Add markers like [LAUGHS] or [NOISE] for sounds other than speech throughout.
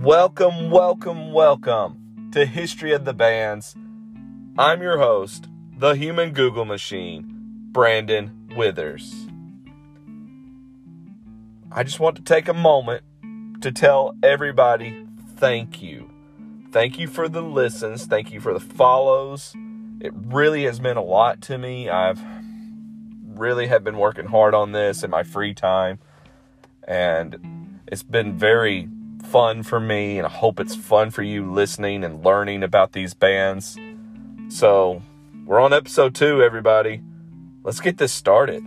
Welcome, welcome, welcome to History of the Bands. I'm your host, the human Google machine, Brandon Withers. I just want to take a moment to tell everybody thank you. Thank you for the listens, thank you for the follows. It really has meant a lot to me. I've really have been working hard on this in my free time and it's been very fun for me, and I hope it's fun for you listening and learning about these bands. So, we're on episode two, everybody. Let's get this started.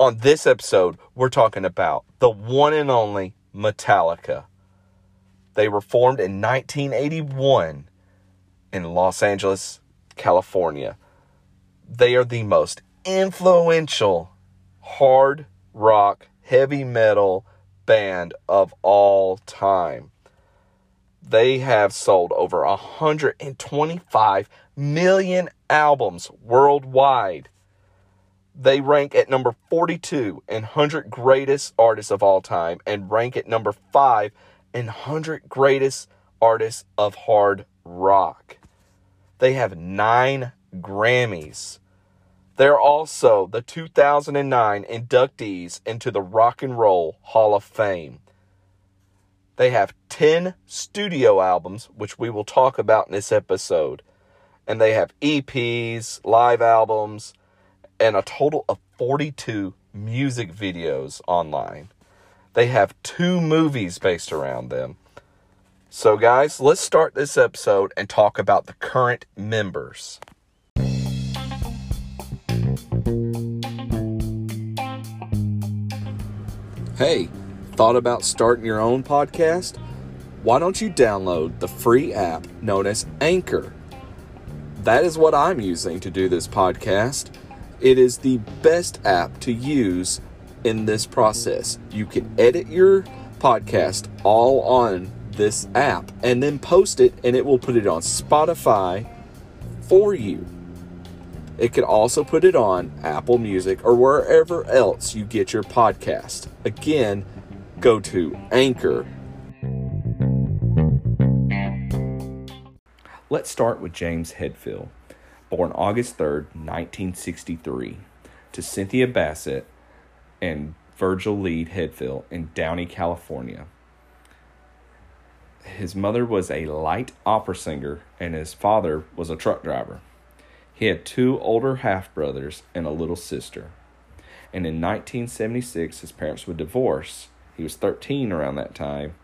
On this episode, we're talking about the one and only Metallica. They were formed in 1981 in Los Angeles, California. They are the most influential hard rock, heavy metal band of all time. They have sold over 125 million albums worldwide. They rank at number 42 in 100 greatest artists of all time and rank at number 5 in 100 greatest artists of hard rock. They have nine Grammys. They're also the 2009 inductees into the Rock and Roll Hall of Fame. They have 10 studio albums, which we will talk about in this episode. And they have EPs, live albums, and a total of 42 music videos online. They have two movies based around them. So, guys, let's start this episode and talk about the current members. Hey, thought about starting your own podcast? Why don't you download the free app known as Anchor? That is what I'm using to do this podcast. It is the best app to use in this process. You can edit your podcast all on this app and then post it, and it will put it on Spotify for you. It can also put it on Apple Music or wherever else you get your podcast. Again, go to Anchor. Let's start with James Hetfield, born August 3rd, 1963, to Cynthia Bassett and Virgil Lee Hetfield in Downey, California his mother was a light opera singer and his father was a truck driver. He had two older half brothers and a little sister. And in 1976, his parents would divorce. He was 13 around that time.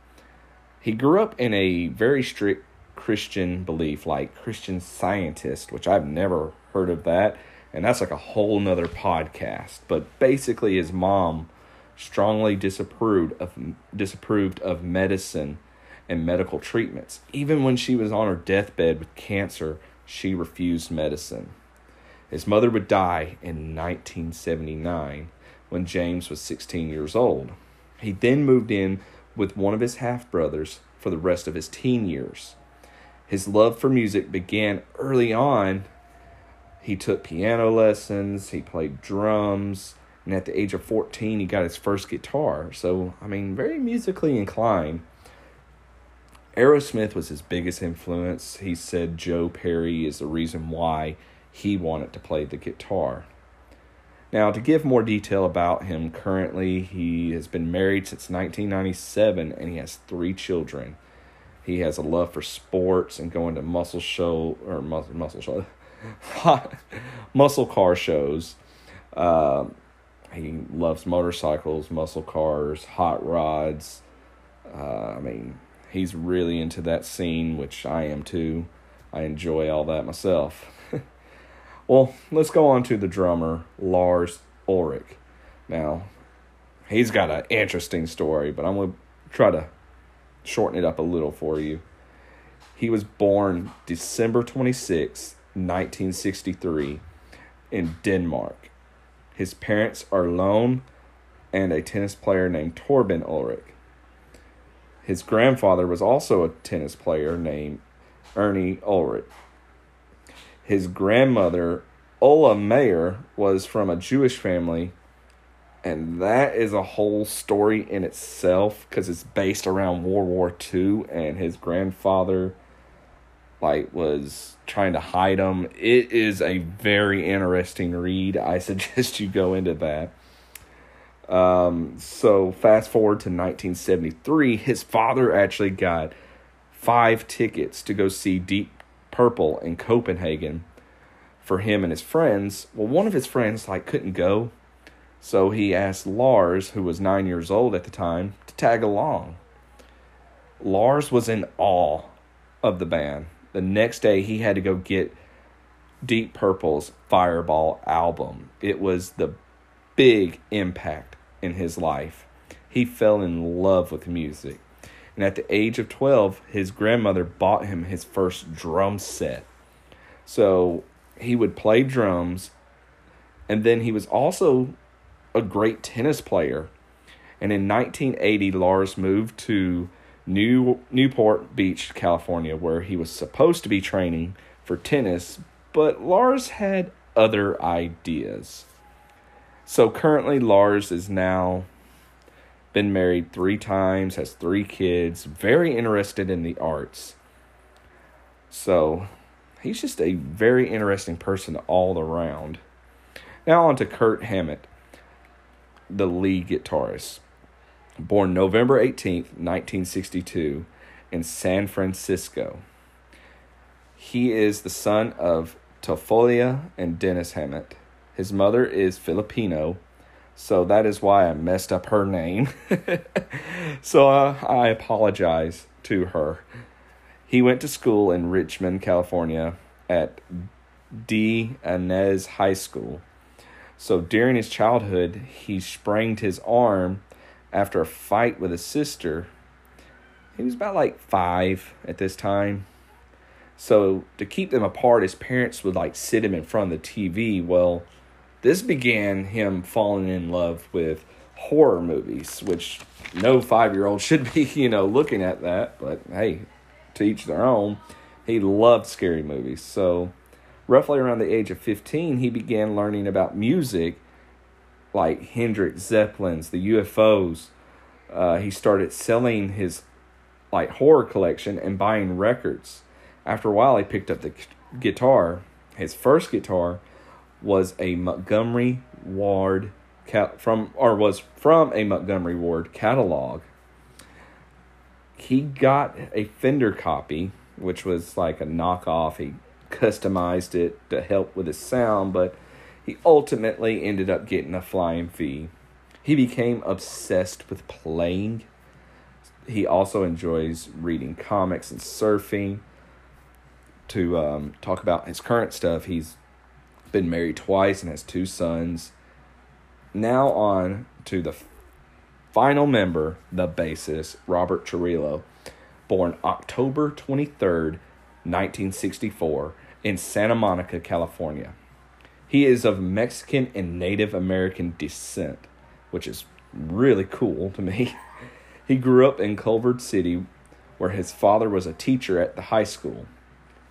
He grew up in a very strict Christian belief, like Christian scientist, which I've never heard of that. And that's like a whole nother podcast. But basically, his mom strongly disapproved of disapproved of medicine and medical treatments. Even when she was on her deathbed with cancer, she refused medicine. His mother would die in 1979 when James was 16 years old. He then moved in with one of his half brothers for the rest of his teen years. His love for music began early on. He took piano lessons, he played drums, and at the age of 14, he got his first guitar. So, I mean, very musically inclined. Aerosmith was his biggest influence. He said Joe Perry is the reason why he wanted to play the guitar. Now, to give more detail about him, currently he has been married since 1997 and he has three children. He has a love for sports and going to muscle show or muscle muscle show, [LAUGHS] muscle car shows. Uh, he loves motorcycles, muscle cars, hot rods. Uh, I mean, he's really into that scene, which I am too. I enjoy all that myself. [LAUGHS] well, let's go on to the drummer, Lars Ulrich. Now, he's got an interesting story, but I'm going to try to shorten it up a little for you. He was born December 26, 1963, in Denmark. His parents are Lone and a tennis player named Torben Ulrich. His grandfather was also a tennis player named Ernie Ulrich. His grandmother, Ola Mayer, was from a Jewish family, and that is a whole story in itself because it's based around World War II, and his grandfather like was trying to hide him. It is a very interesting read. I [LAUGHS] suggest you go into that. Um, so fast forward to 1973, his father actually got five tickets to go see Deep Purple in Copenhagen for him and his friends. Well, one of his friends like couldn't go, so he asked Lars, who was nine years old at the time, to tag along. Lars was in awe of the band. The next day, he had to go get Deep Purple's Fireball album. It was the big impact in his life. He fell in love with music. And at the age of 12, his grandmother bought him his first drum set. So he would play drums. And then he was also a great tennis player. And in 1980, Lars moved to New Newport Beach, California, where he was supposed to be training for tennis, but Lars had other ideas. So currently, Lars is now been married three times, has three kids, very interested in the arts. So he's just a very interesting person all around. Now on to Kirk Hammett, the lead guitarist. Born November 18th, 1962, in San Francisco. He is the son of Tofolia and Dennis Hammett. His mother is Filipino, so that is why I messed up her name. [LAUGHS] so uh, I apologize to her. He went to school in Richmond, California at De Anza High School. So during his childhood, he sprained his arm after a fight with his sister. He was about like five at this time. So to keep them apart, his parents would like sit him in front of the TV. Well, this began him falling in love with horror movies, which no five year old [LAUGHS] should be, you know, looking at that. But hey, to each their own. He loved scary movies. So, roughly around the age of 15, he began learning about music like Hendrix, Zeppelins, the UFOs. Uh, he started selling his like horror collection and buying records. After a while, he picked up the guitar. His first guitar was a Montgomery Ward from or was from a Montgomery Ward catalog. He got a Fender copy, which was like a knockoff. He customized it to help with his sound, but he ultimately ended up getting a Flying V. He became obsessed with playing. He also enjoys reading comics and surfing. To um, talk about his current stuff, he's been married twice and has two sons. Now on to the final member, the bassist, Robert Trujillo, born October 23rd, 1964, in Santa Monica, California. He is of Mexican and Native American descent, which is really cool to me. [LAUGHS] He grew up in Culver City, where his father was a teacher at the high school.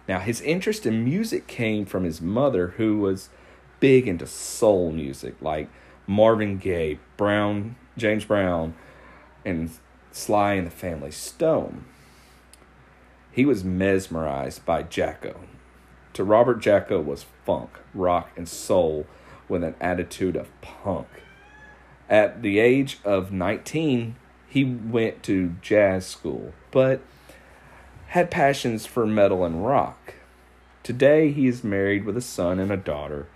Now, his interest in music came from his mother, who was big into soul music, like Marvin Gaye, Brown, James Brown, and Sly and the Family Stone. He was mesmerized by Jaco. To Robert, Jaco was funk, rock, and soul with an attitude of punk. At the age of 19, he went to jazz school, but had passions for metal and rock. Today, he is married with a son and a daughter.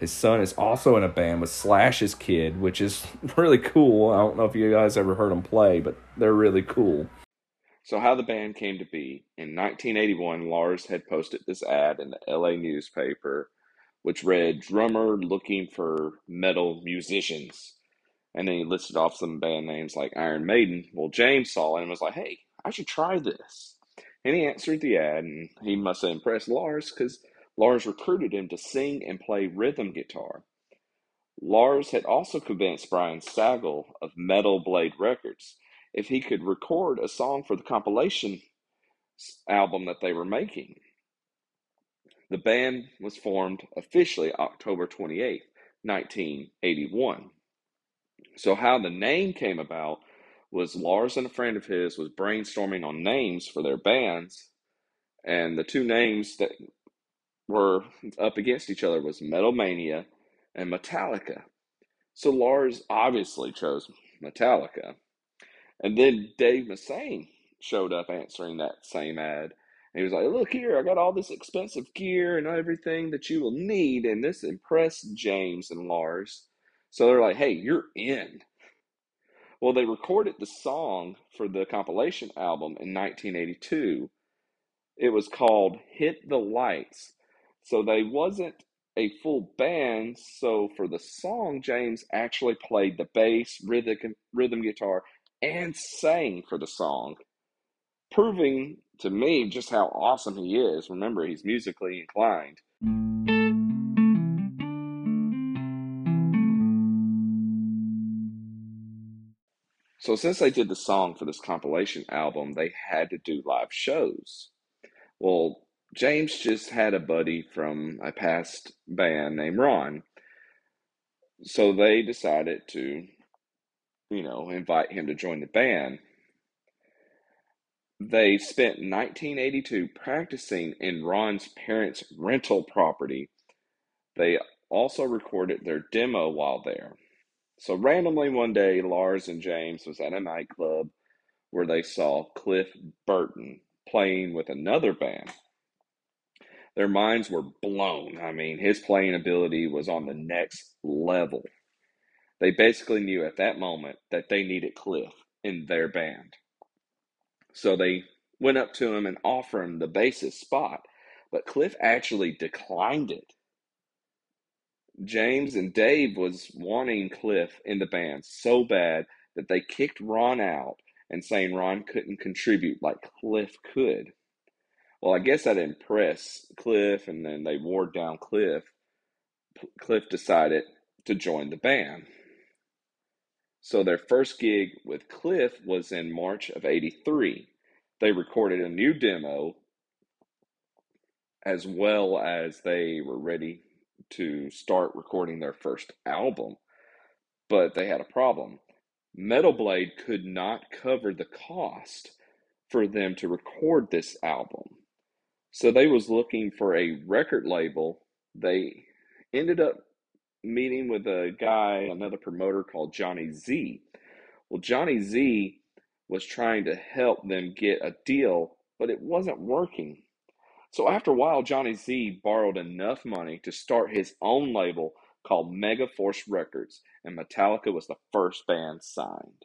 His son is also in a band with Slash's kid, which is [LAUGHS] really cool. I don't know if you guys ever heard them play, but they're really cool. So, how the band came to be in 1981, Lars had posted this ad in the LA newspaper, which read Drummer looking for metal musicians. And then he listed off some band names like Iron Maiden. Well, James saw it and was like, hey, I should try this. And he answered the ad, and he must have impressed Lars because Lars recruited him to sing and play rhythm guitar. Lars had also convinced Brian Slagel of Metal Blade Records if he could record a song for the compilation album that they were making. The band was formed officially October 28th, 1981. So, how the name came about was Lars and a friend of his was brainstorming on names for their bands, and the two names that were up against each other was Metal Mania and Metallica. So Lars obviously chose Metallica. And then Dave Mustaine showed up answering that same ad. And he was like, Look here, I got all this expensive gear and everything that you will need. And this impressed James and Lars. So they're like, Hey, you're in. Well, they recorded the song for the compilation album in 1982. It was called Hit the Lights. So they wasn't a full band. So for the song, James actually played the bass, rhythm, rhythm guitar, and sang for the song, proving to me just how awesome he is. Remember, he's musically inclined. So, since they did the song for this compilation album, they had to do live shows. Well, James just had a buddy from a past band named Ron. So they decided to, you know, invite him to join the band. They spent 1982 practicing in Ron's parents' rental property. They also recorded their demo while there. So randomly one day, Lars and James was at a nightclub where they saw Cliff Burton playing with another band their minds were blown. I mean, his playing ability was on the next level. They basically knew at that moment that they needed Cliff in their band. So they went up to him and offered him the bassist spot, but Cliff actually declined it. James and Dave was wanting Cliff in the band so bad that they kicked Ron out and saying Ron couldn't contribute like Cliff could. Well, I guess that impressed Cliff, and then they wore down Cliff. Cliff decided to join the band. So their first gig with Cliff was in March of 83. They recorded a new demo as well as they were ready to start recording their first album. But they had a problem. Metal Blade could not cover the cost for them to record this album. So they was looking for a record label. They ended up meeting with a guy, another promoter called Johnny Z. Well, Johnny Z was trying to help them get a deal, but it wasn't working. So after a while, Johnny Z borrowed enough money to start his own label called Megaforce Records, and Metallica was the first band signed.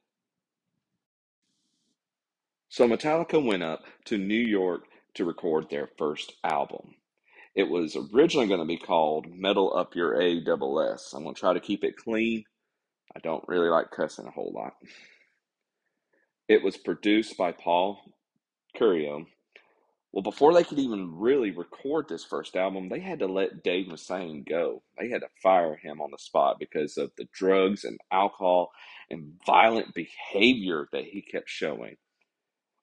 So Metallica went up to New York to record their first album. It was originally going to be called Metal Up Your A Double S. I'm going to try to keep it clean. I don't really like cussing a whole lot. It was produced by Paul Curcio. Well, before they could even really record this first album, they had to let Dave Mustaine go. They had to fire him on the spot because of the drugs and alcohol and violent behavior that he kept showing.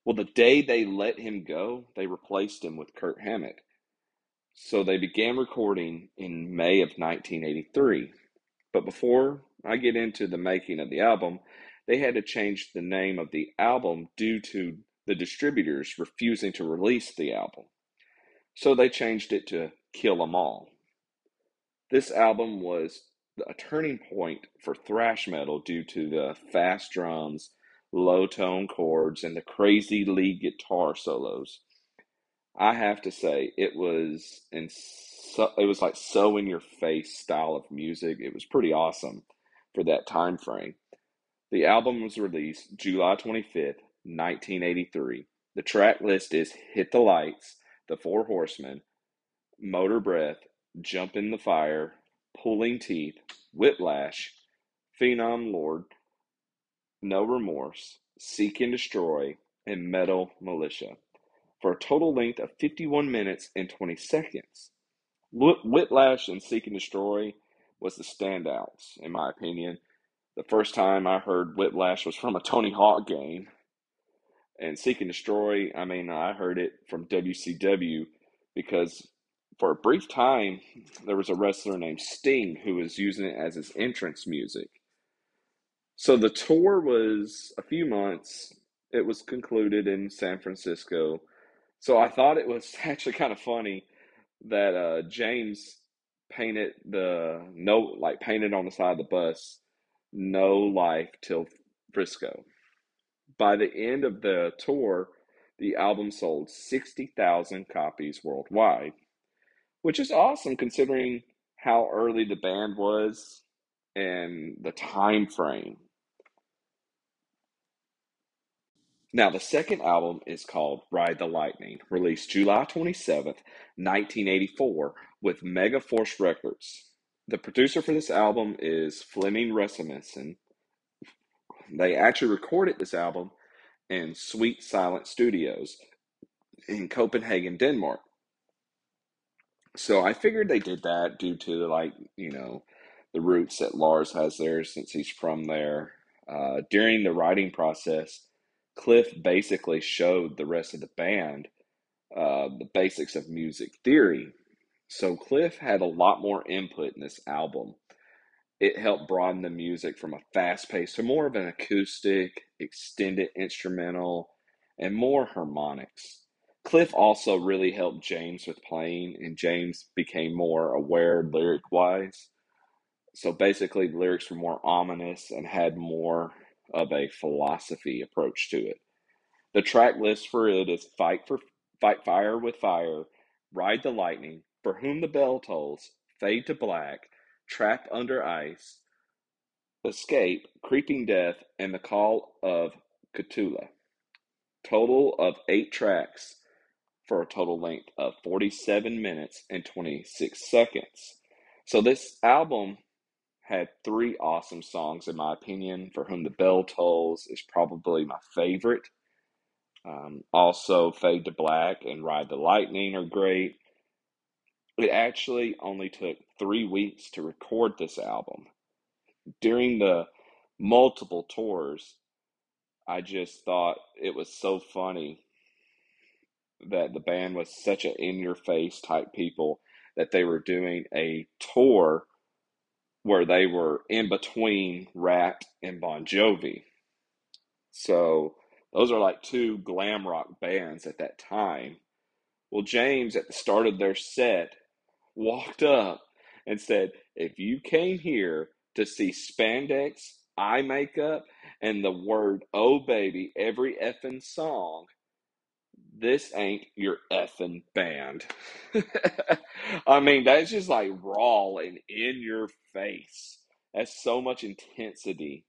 Well, the day they let him go, they replaced him with Kirk Hammett. So they began recording in May of 1983. But before I get into the making of the album, they had to change the name of the album due to the distributors refusing to release the album. So they changed it to Kill 'Em All. This album was a turning point for thrash metal due to the fast drums low tone chords and the crazy lead guitar solos. I have to say it was in so, it was like so in your face style of music. It was pretty awesome for that time frame. The album was released July 25th, 1983. The track list is Hit the Lights, The Four Horsemen, Motor Breath, Jump in the Fire, Pulling Teeth, Whiplash, Phantom Lord, no Remorse, Seek and Destroy, and Metal Militia for a total length of 51 minutes and 20 seconds. Whiplash and Seek and Destroy was the standouts, in my opinion. The first time I heard Whiplash was from a Tony Hawk game. And Seek and Destroy, I mean, I heard it from WCW because for a brief time, there was a wrestler named Sting who was using it as his entrance music. So the tour was a few months. It was concluded in San Francisco. So I thought it was [LAUGHS] actually kind of funny that uh, James painted the no like painted on the side of the bus no life till Frisco. By the end of the tour, the album sold 60,000 copies worldwide, which is awesome considering how early the band was and the time frame. Now, the second album is called Ride the Lightning, released July 27th, 1984, with Megaforce Records. The producer for this album is Flemming Rasmussen. They actually recorded this album in Sweet Silence Studios in Copenhagen, Denmark. So I figured they did that due to like, you know, the roots that Lars has there since he's from there. Uh, during the writing process, Cliff basically showed the rest of the band uh, the basics of music theory. So Cliff had a lot more input in this album. It helped broaden the music from a fast pace to more of an acoustic, extended instrumental, and more harmonics. Cliff also really helped James with playing, and James became more aware lyric wise. So basically, the lyrics were more ominous and had more of a philosophy approach to it. The track list for it is Fight for Fight Fire with Fire, Ride the Lightning, For Whom the Bell Tolls, Fade to Black, Trapped Under Ice, Escape, Creeping Death, and The Call of Cthulhu. Total of eight tracks for a total length of 47 minutes and 26 seconds. So this album had three awesome songs, in my opinion. For Whom the Bell Tolls is probably my favorite. Um, also, Fade to Black and Ride the Lightning are great. It actually only took three weeks to record this album. During the multiple tours, I just thought it was so funny that the band was such an in your face type people that they were doing a tour where they were in between Ratt and Bon Jovi. So those are like two glam rock bands at that time. Well, James at the start of their set walked up and said, If you came here to see spandex, eye makeup, and the word oh baby every effing song, this ain't your effing band. [LAUGHS] I mean, that's just like raw and in your face. That's so much intensity.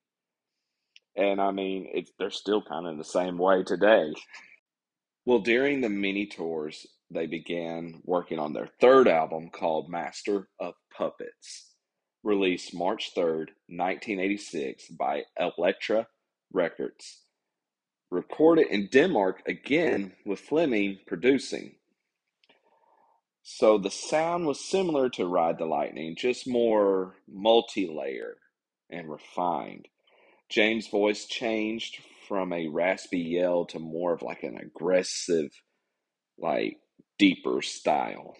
And I mean, they're still kind of in the same way today. Well, during the mini tours, they began working on their third album called Master of Puppets, released March 3rd, 1986 by Elektra Records recorded in Denmark again with Flemming producing. So the sound was similar to Ride the Lightning, just more multi layer and refined. James' voice changed from a raspy yell to more of like an aggressive, like deeper style.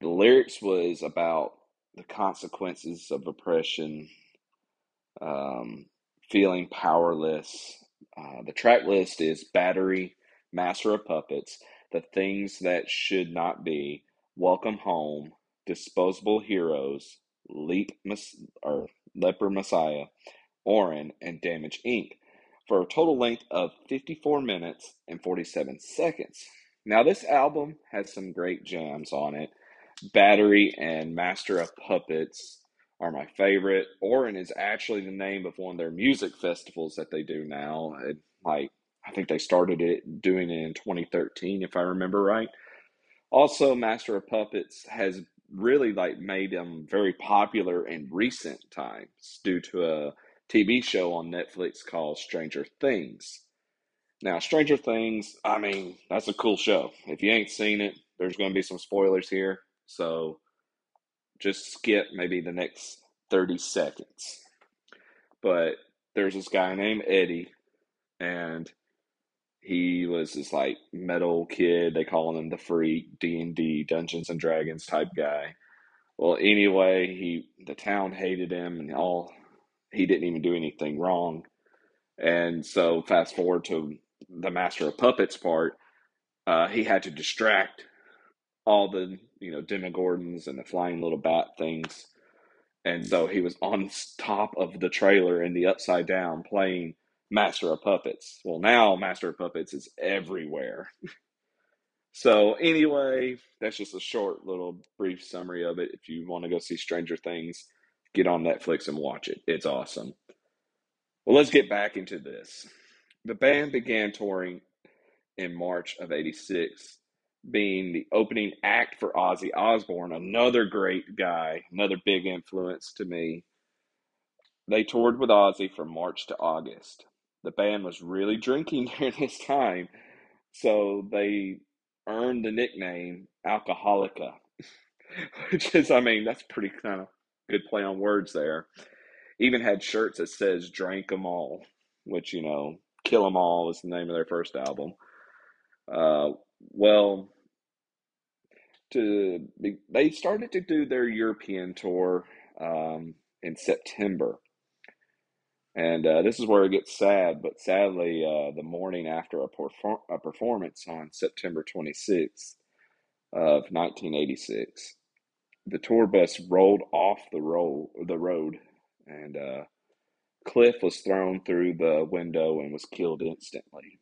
The lyrics was about the consequences of oppression, um, feeling powerless, uh, the track list is Battery, Master of Puppets, The Things That Should Not Be, Welcome Home, Disposable Heroes, Leap or Leper Messiah, Orion, and Damage Inc. for a total length of 54 minutes and 47 seconds. Now, this album has some great jams on it. Battery and Master of Puppets are my favorite. Orion is actually the name of one of their music festivals that they do now. It, like I think they started it doing it in 2013, if I remember right. Also, Master of Puppets has really like made them very popular in recent times due to a TV show on Netflix called Stranger Things. Now, Stranger Things, I mean, that's a cool show. If you ain't seen it, there's going to be some spoilers here. So just skip maybe the next 30 seconds. But there's this guy named Eddie, and he was this like metal kid. They call him the freak, D and D, Dungeons and Dragons type guy. Well, anyway, he the town hated him, and all he didn't even do anything wrong. And so, fast forward to the Master of Puppets part, uh, he had to distract all the you know Demogorgons and the flying little bat things, and so he was on top of the trailer in the upside down playing Master of Puppets. Well, now Master of Puppets is everywhere. [LAUGHS] so anyway, that's just a short little brief summary of it. If you want to go see Stranger Things, get on Netflix and watch it. It's awesome. Well, let's get back into this. The band began touring in March of 86, being the opening act for Ozzy Osbourne, another great guy, another big influence to me. They toured with Ozzy from March to August. The band was really drinking [LAUGHS] during this time, so they earned the nickname Alcoholica, [LAUGHS] which is, I mean, that's pretty kind of good play on words there. Even had shirts that says "Drank 'em all," which you know, "Kill 'em all" was the name of their first album. Uh, well, to they started to do their European tour um, in September, and uh, this is where it gets sad. But sadly, uh, the morning after a, perform- a performance on September 26th of 1986, the tour bus rolled off the road, the road, and uh, Cliff was thrown through the window and was killed instantly.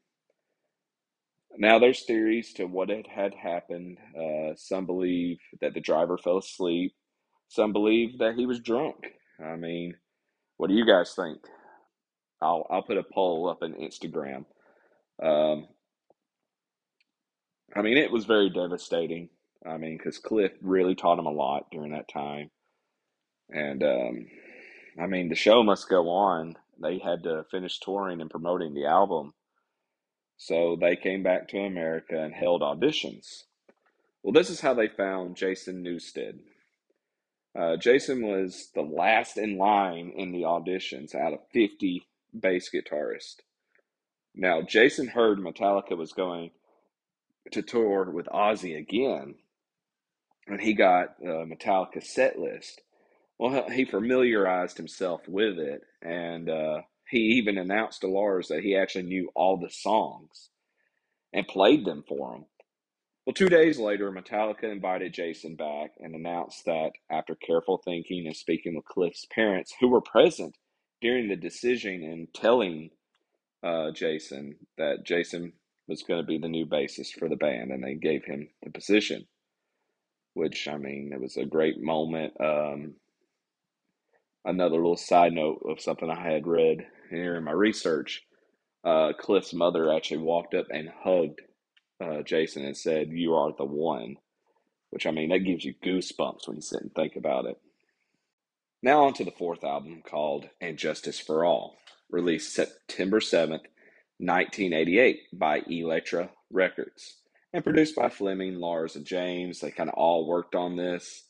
Now, there's theories to what had, happened. Uh, some believe that the driver fell asleep. Some believe that he was drunk. I mean, what do you guys think? I'll I'll put a poll up on Instagram. Um, I mean, it was very devastating. I mean, because Cliff really taught him a lot during that time, and um, I mean, the show must go on. They had to finish touring and promoting the album, so they came back to America and held auditions. Well, this is how they found Jason Newsted. Uh, Jason was the last in line in the auditions out of 50 bass guitarists. Now, Jason heard Metallica was going to tour with Ozzy again, and he got uh, Metallica set list. Well, he familiarized himself with it, and uh, he even announced to Lars that he actually knew all the songs and played them for him. Well, two days later, Metallica invited Jason back and announced that after careful thinking and speaking with Cliff's parents, who were present during the decision and telling uh, Jason that Jason was going to be the new bassist for the band, and they gave him the position. Which I mean, it was a great moment. Um, another little side note of something I had read here in my research. Uh, Cliff's mother actually walked up and hugged uh, Jason and said, "You are the one," which I mean that gives you goosebumps when you sit and think about it. Now on to the fourth album called "And Justice for All," released September seventh, nineteen eighty-eight by Elektra Records, and produced by Flemming, Lars, and James. They kind of all worked on this,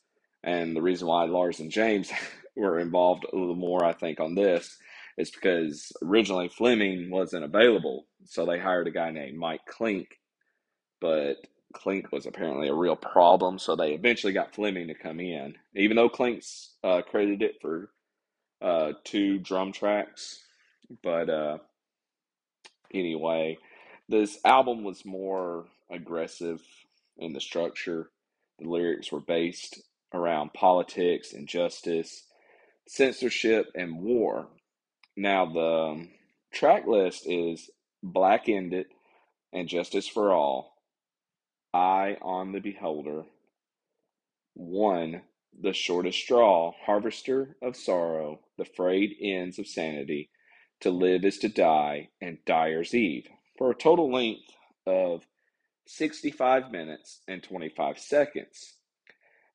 and the reason why Lars and James [LAUGHS] were involved a little more, I think, on this is because originally Flemming wasn't available, so they hired a guy named Mike Clink, but Clink was apparently a real problem, so they eventually got Flemming to come in. Even though Clink's uh, credited it for uh, two drum tracks, but uh, anyway, this album was more aggressive in the structure. The lyrics were based around politics, injustice, censorship, and war. Now, the um, track list is Blackened and Justice for All, Eye of the Beholder, One, The Shortest Straw, Harvester of Sorrow, The Frayed Ends of Sanity, To Live is to Die, and Dyer's Eve, for a total length of 65 minutes and 25 seconds.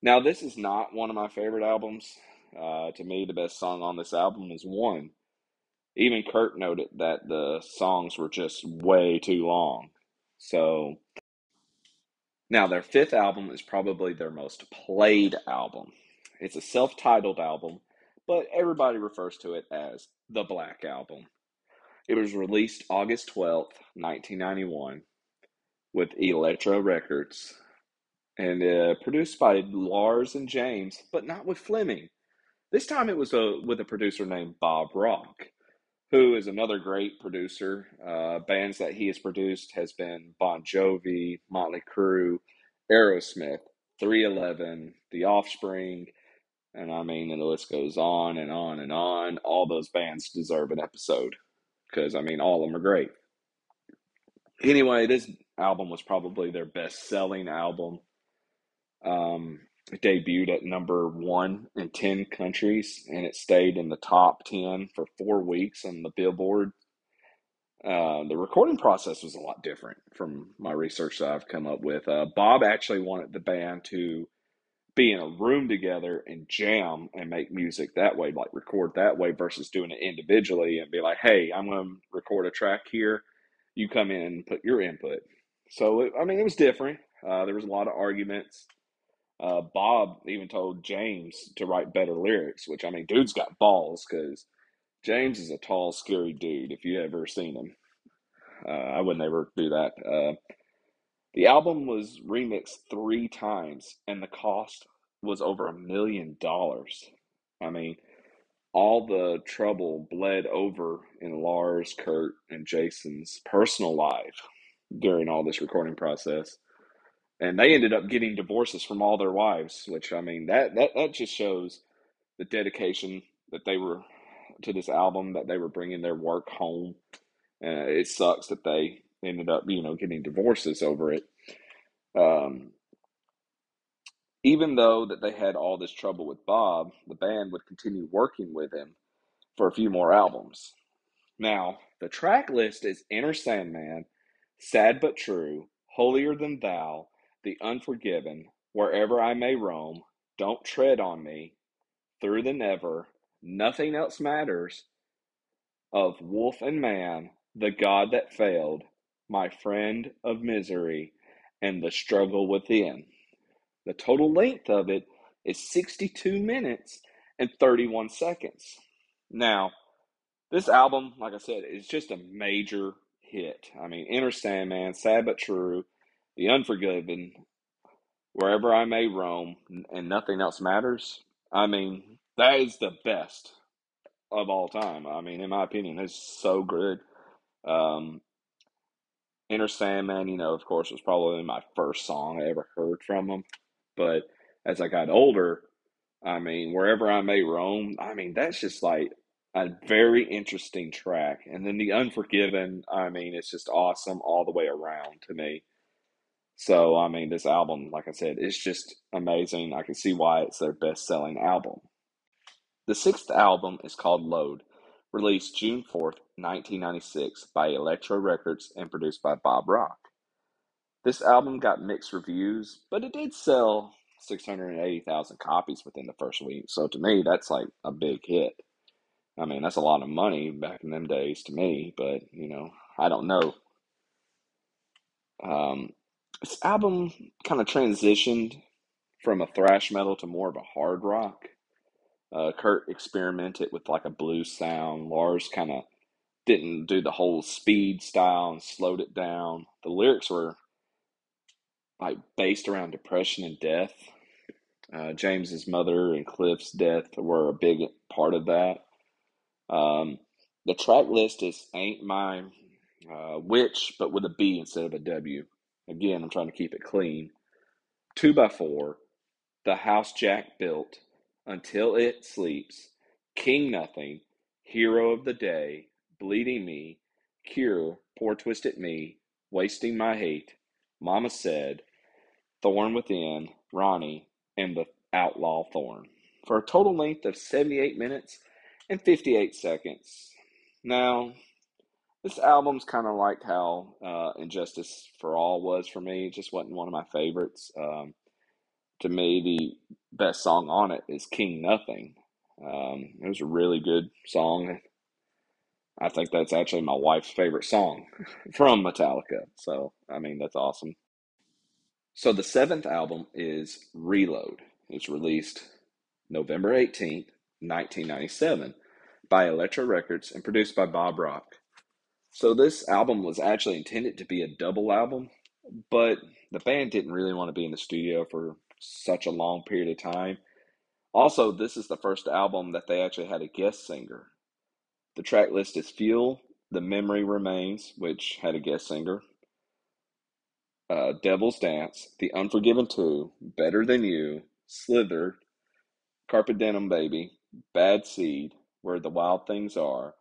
Now, this is not one of my favorite albums. Uh, to me, the best song on this album is One. Even Kirk noted that the songs were just way too long. So, now their fifth album is probably their most played album. It's a self titled album, but everybody refers to it as the Black Album. It was released August 12th, 1991, with Elektra Records and uh, produced by Lars and James, but not with Flemming. This time it was a, with a producer named Bob Rock, who is another great producer. Uh, bands that he has produced has been Bon Jovi, Motley Crue, Aerosmith, 311, The Offspring, and I mean, and the list goes on and on and on. All those bands deserve an episode because I mean, all of them are great. Anyway, this album was probably their best selling album. Um, it debuted at number one in 10 countries and it stayed in the top 10 for four weeks on the Billboard. Uh, the recording process was a lot different from my research that I've come up with. Uh, Bob actually wanted the band to be in a room together and jam and make music that way, like record that way versus doing it individually and be like, hey, I'm going to record a track here. You come in and put your input. So, it, I mean, it was different. Uh, there was a lot of arguments. Uh, Bob even told James to write better lyrics, which, I mean, dude's got balls because James is a tall, scary dude if you ever seen him. Uh, I would never do that. Uh, the album was remixed three times, and the cost was over a million dollars. I mean, all the trouble bled over in Lars, Kirk, and Jason's personal life during all this recording process. And they ended up getting divorces from all their wives, which I mean that that, that just shows the dedication that they were to this album, that they were bringing their work home. Uh, it sucks that they ended up, you know, getting divorces over it. Um, even though that they had all this trouble with Bob, the band would continue working with him for a few more albums. Now, the track list is Enter Sandman, Sad But True, Holier Than Thou, The Unforgiven, Wherever I May Roam, Don't Tread on Me, Through the Never, Nothing Else Matters, of Wolf and Man, The God That Failed, My Friend of Misery, and The Struggle Within. The total length of it is 62 minutes and 31 seconds. Now, this album, like I said, is just a major hit. I mean, Enter Sandman, Sad But True, The Unforgiven, Wherever I May Roam, and Nothing Else Matters. I mean, that is the best of all time. I mean, in my opinion, it's so good. Um, Enter Sandman, you know, of course, was probably my first song I ever heard from him. But as I got older, I mean, wherever I may roam, I mean, that's just like a very interesting track. And then The Unforgiven, I mean, it's just awesome all the way around to me. So, I mean, this album, like I said, it's just amazing. I can see why it's their best selling album. The sixth album is called Load, released June 4th, 1996, by Elektra Records and produced by Bob Rock. This album got mixed reviews, but it did sell 680,000 copies within the first week. So to me, that's like a big hit. I mean, that's a lot of money back in them days to me, but you know, I don't know. Um, this album kind of transitioned from a thrash metal to more of a hard rock. Uh, Kirk experimented with like a blues sound. Lars kind of didn't do the whole speed style and slowed it down. The lyrics were like based around depression and death. Uh, James's mother and Cliff's death were a big part of that. Um, the track list is "Ain't My uh, Witch," but with a B instead of a W. Again, I'm trying to keep it clean. Two by four, "The House Jack Built," "Until It Sleeps," "King Nothing," "Hero of the Day," "Bleeding Me," "Cure," "Poor Twisted Me," "Wasting My Hate," "Mama Said," Thorn Within, Ronnie, and the Outlaw Torn, for a total length of 78 minutes and 58 seconds. Now, this album's kind of like how uh, And Justice for All was for me. It just wasn't one of my favorites. Um, to me, the best song on it is King Nothing. Um, it was a really good song. I think that's actually my wife's favorite song [LAUGHS] from Metallica. So, I mean, that's awesome. So the seventh album is Reload. It's released November 18th, 1997 by Elektra Records and produced by Bob Rock. So this album was actually intended to be a double album, but the band didn't really want to be in the studio for such a long period of time. Also, this is the first album that they actually had a guest singer. The track list is Fuel, The Memory Remains, which had a guest singer, uh, Devil's Dance, The Unforgiven 2, Better Than You, Slither, Carpe Diem Baby, Bad Seed, Where the Wild Things Are,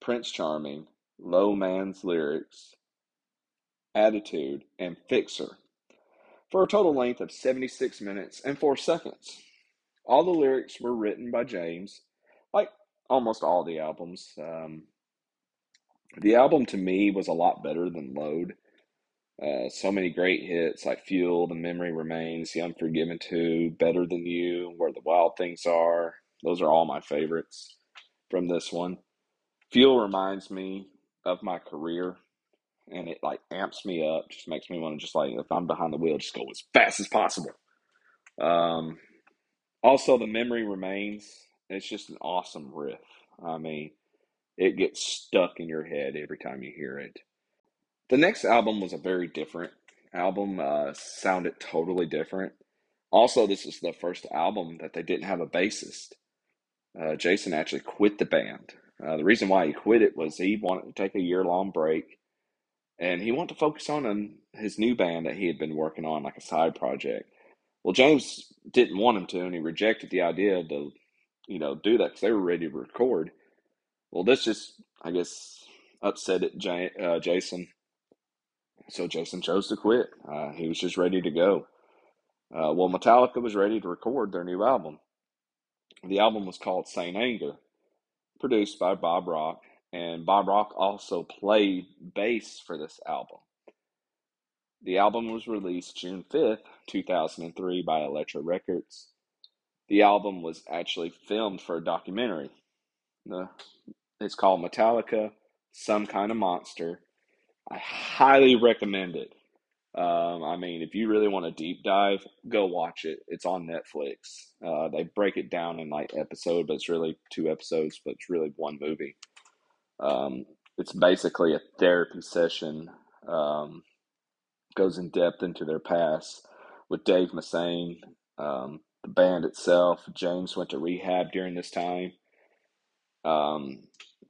Prince Charming, Low Man's Lyrics, Attitude, and Fixxxer, for a total length of 76 minutes and 4 seconds. All the lyrics were written by James, like almost all the albums. Um, the album to me was a lot better than Load. Uh, so many great hits like Fuel, The Memory Remains, The Unforgiven 2, Better Than You, Where the Wild Things Are. Those are all my favorites from this one. Fuel reminds me of my career and it like amps me up, just makes me want to just like if I'm behind the wheel, just go as fast as possible. Um, also, the memory remains. It's just an awesome riff. I mean, it gets stuck in your head every time you hear it. The next album was a very different album. Uh, sounded totally different. Also, this is the first album that they didn't have a bassist. Uh, Jason actually quit the band. Uh, the reason why he quit it was he wanted to take a year long break and he wanted to focus on um, his new band that he had been working on, like a side project. Well, James didn't want him to, and he rejected the idea to, you know, do that because they were ready to record. Well, this just, I guess, upset uh, Jason. So Jason chose to quit. Uh, he was just ready to go. Uh, well, Metallica was ready to record their new album. The album was called Saint Anger, produced by Bob Rock, and Bob Rock also played bass for this album. The album was released June 5th, 2003 by Elektra Records. The album was actually filmed for a documentary. It's called Metallica, Some Kind of Monster. I highly recommend it. Um, I mean, if you really want a deep dive, go watch it. It's on Netflix. Uh, they break it down in like episode, but it's really two episodes, but it's really one movie. Um, it's basically a therapy session um, goes in depth into their past with Dave Mustaine, um, the band itself. James went to rehab during this time. Um,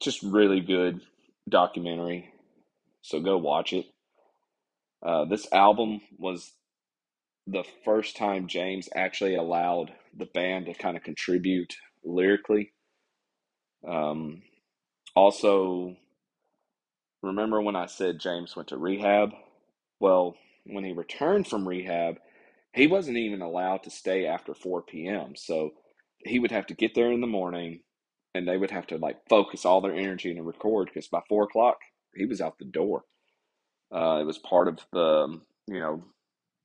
just really good documentary. So go watch it. Uh, this album was the first time James actually allowed the band to kind of contribute lyrically. Um, also, remember when I said James went to rehab? Well, when he returned from rehab, he wasn't even allowed to stay after 4 p.m. So he would have to get there in the morning and they would have to like focus all their energy and record because by four o'clock he was out the door. Uh, it was part of the you know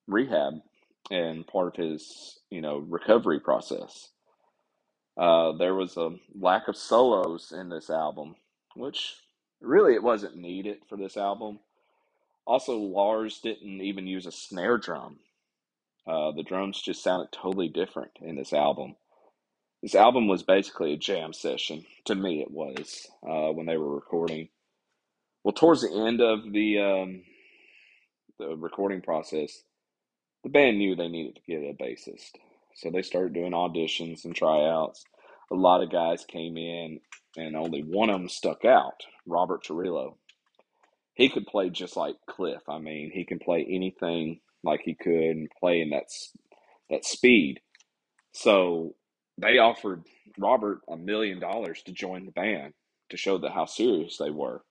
rehab and part of his you know recovery process. Uh, there was a lack of solos in this album, which really it wasn't needed for this album. Also, Lars didn't even use a snare drum. Uh, the drums just sounded totally different in this album. This album was basically a jam session. To me, it was uh, when they were recording. Well, towards the end of the um, the recording process, the band knew they needed to get a bassist, so they started doing auditions and tryouts. A lot of guys came in, and only one of them stuck out. Robert Trujillo he could play just like Cliff. I mean, he can play anything like he could and play in that that speed. So they offered Robert a million dollars to join the band to show that how serious they were.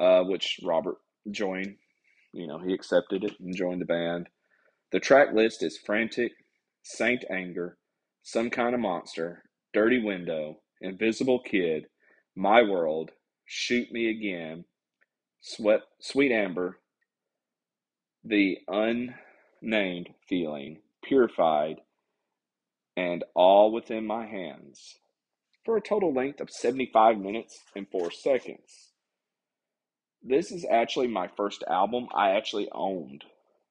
Uh, which Robert joined. You know, he accepted it and joined the band. The track list is Frantic, Saint Anger, Some Kind of Monster, Dirty Window, Invisible Kid, My World, Shoot Me Again, Sweat, Sweet Amber, the unnamed feeling, purified, and all within my hands for a total length of 75 minutes and 4 seconds. This is actually my first album I actually owned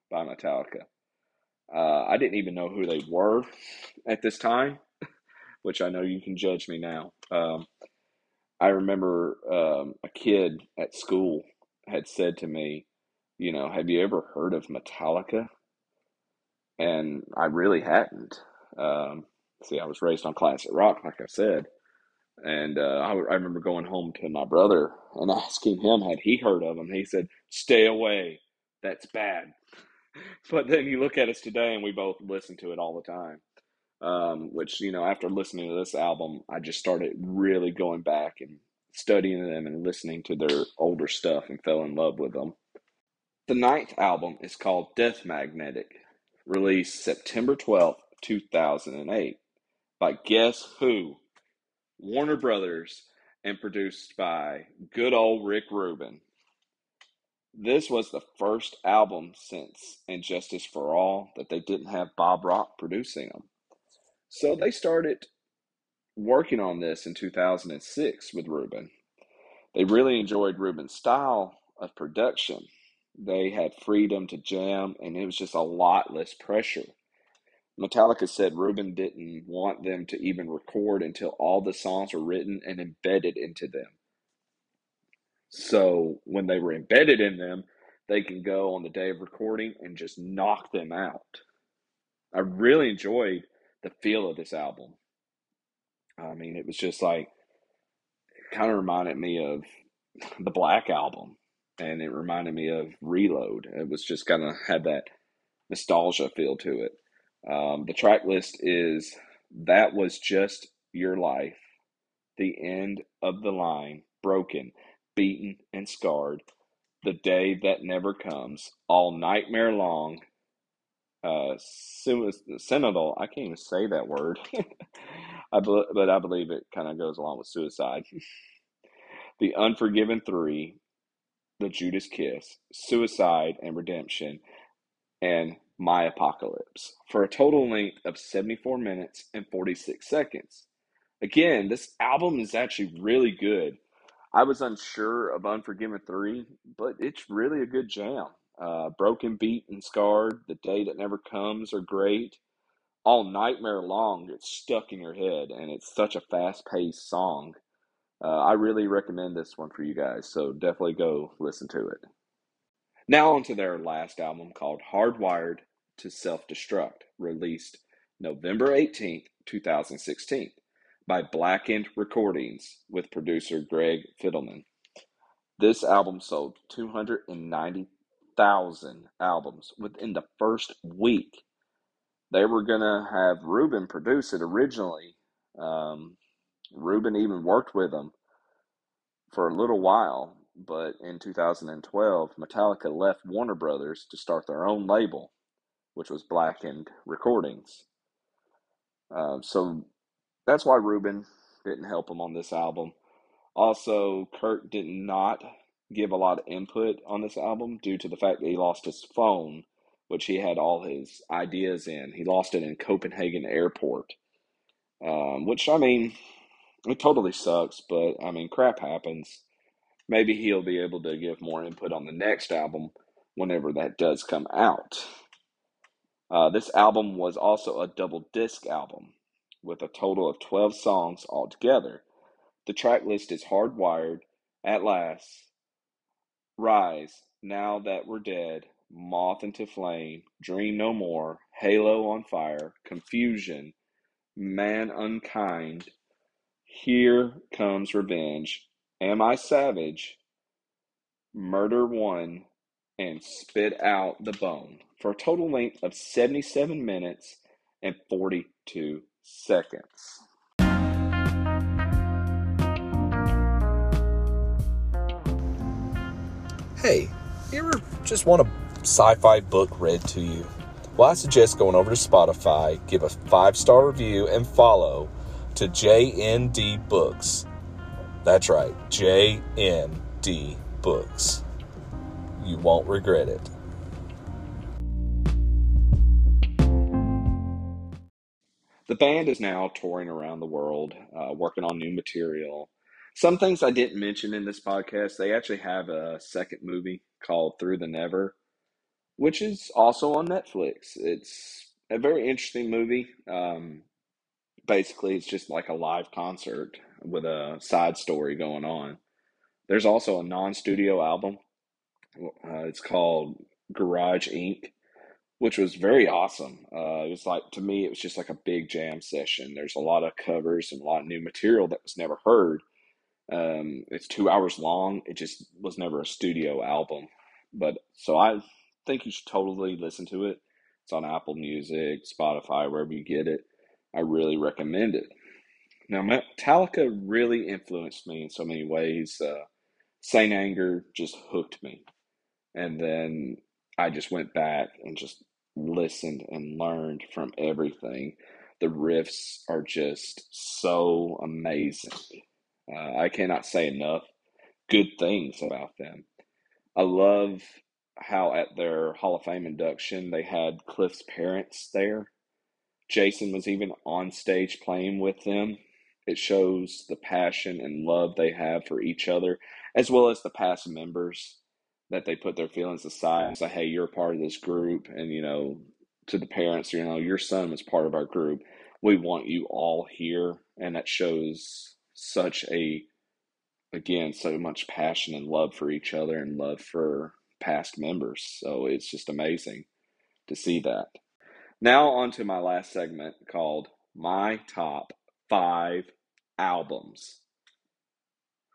by Metallica. Uh, I didn't even know who they were at this time, [LAUGHS] which I know you can judge me now. Um, I remember um, a kid at school had said to me, you know, have you ever heard of Metallica? And I really hadn't. Um, see, I was raised on classic rock, like I said. And uh, I, I remember going home to my brother and [LAUGHS] asking him, had he heard of them? He said, stay away. That's bad. [LAUGHS] But then you look at us today and we both listen to it all the time. Um, which, you know, after listening to this album, I just started really going back and studying them and listening to their older stuff and fell in love with them. The ninth album is called Death Magnetic, released September 12th, 2008, by Guess Who? Warner Brothers, and produced by good old Rick Rubin. This was the first album since And Justice for All that they didn't have Bob Rock producing them. So they started working on this in 2006 with Rubin. They really enjoyed Rubin's style of production. They had freedom to jam, and it was just a lot less pressure. Metallica said Rubin didn't want them to even record until all the songs were written and embedded into them. So when they were embedded in them, they can go on the day of recording and just knock them out. I really enjoyed the feel of this album. I mean, it was just like, kind of reminded me of [LAUGHS] the Black Album, and it reminded me of Reload. It was just kind of had that nostalgia feel to it. Um, the track list is That Was Just Your Life, The End of the Line, Broken, Beaten, and Scarred, The Day That Never Comes, All Nightmare Long, uh, Sentinel, I can't even say that word, [LAUGHS] I but I believe it kind of goes along with suicide. [LAUGHS] the Unforgiven 3, The Judas Kiss, Suicide and Redemption, and My Apocalypse for a total length of 74 minutes and 46 seconds. Again, this album is actually really good. I was unsure of Unforgiven 3, but it's really a good jam. Uh, Broken Beat and Scarred, The Day That Never Comes are great. All Nightmare Long, it's stuck in your head, and it's such a fast paced song. Uh, I really recommend this one for you guys, so definitely go listen to it. Now, on to their last album called Hardwired to Self Destruct, released November 18th, 2016, by Blackened Recordings with producer Greg Fidelman. This album sold 290,000 albums within the first week. They were going to have Rubin produce it originally. Um, Rubin even worked with them for a little while, but in 2012, Metallica left Warner Brothers to start their own label, which was Blackened Recordings. Uh, so that's why Rubin didn't help him on this album. Also, Kirk did not give a lot of input on this album due to the fact that he lost his phone, which he had all his ideas in. He lost it in Copenhagen Airport, um, which I mean, it totally sucks, but I mean, crap happens. Maybe he'll be able to give more input on the next album whenever that does come out. Uh, this album was also a double disc album with a total of 12 songs altogether. The track list is Hardwired, At Last, Rise, Now That We're Dead, Moth into Flame, Dream No More, Halo on Fire, Confusion, Man Unkind, here Comes Revenge, Am I Savage, Murder One, and Spit Out the Bone for a total length of 77 minutes and 42 seconds. Hey, you ever just want a sci fi book read to you? Well, I suggest going over to Spotify, give a five star review, and follow to JND Books. That's right, JND Books. You won't regret it. The band is now touring around the world, uh, working on new material. Some things I didn't mention in this podcast, they actually have a second movie called Through the Never, which is also on Netflix. It's a very interesting movie. Um, basically it's just like a live concert with a side story going on. There's also a non-studio album. Uh, it's called Garage Inc., which was very awesome. Uh, it was like to me, it was just like a big jam session. There's a lot of covers and a lot of new material that was never heard. Um, it's two hours long. It just was never a studio album, but so I think you should totally listen to it. It's on Apple Music, Spotify, wherever you get it. I really recommend it. Now, Metallica really influenced me in so many ways. Uh, Saint Anger just hooked me. And then I just went back and just listened and learned from everything. The riffs are just so amazing. Uh, I cannot say enough good things about them. I love how at their Hall of Fame induction they had Cliff's parents there. Jason was even on stage playing with them. It shows the passion and love they have for each other, as well as the past members that they put their feelings aside and say, hey, you're part of this group. And, you know, to the parents, you know, your son was part of our group. We want you all here. And that shows such a, again, so much passion and love for each other and love for past members. So it's just amazing to see that. Now, on to my last segment called My Top Five Albums.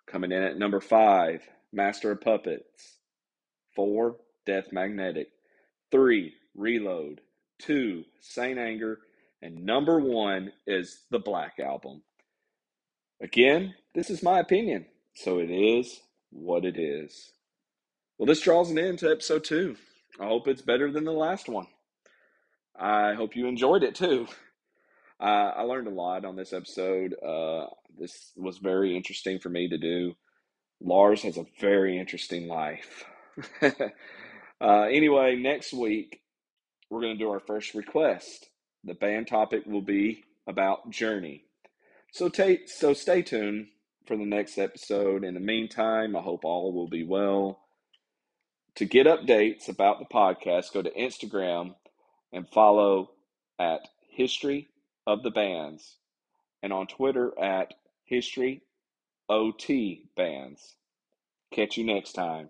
Coming in at number five, Master of Puppets. Four, Death Magnetic. Three, Reload. Two, Saint Anger. And number one is the Black Album. Again, this is my opinion, so it is what it is. Well, this draws an end to episode two. I hope it's better than the last one. I hope you enjoyed it too. Uh, I learned a lot on this episode. Uh, this was very interesting for me to do. Lars has a very interesting life. [LAUGHS] uh, anyway, next week we're going to do our first request. The band topic will be about Journey. So, take so stay tuned for the next episode. In the meantime, I hope all will be well. To get updates about the podcast, go to Instagram and follow at History of the Bands and on Twitter at History OT Bands. Catch you next time.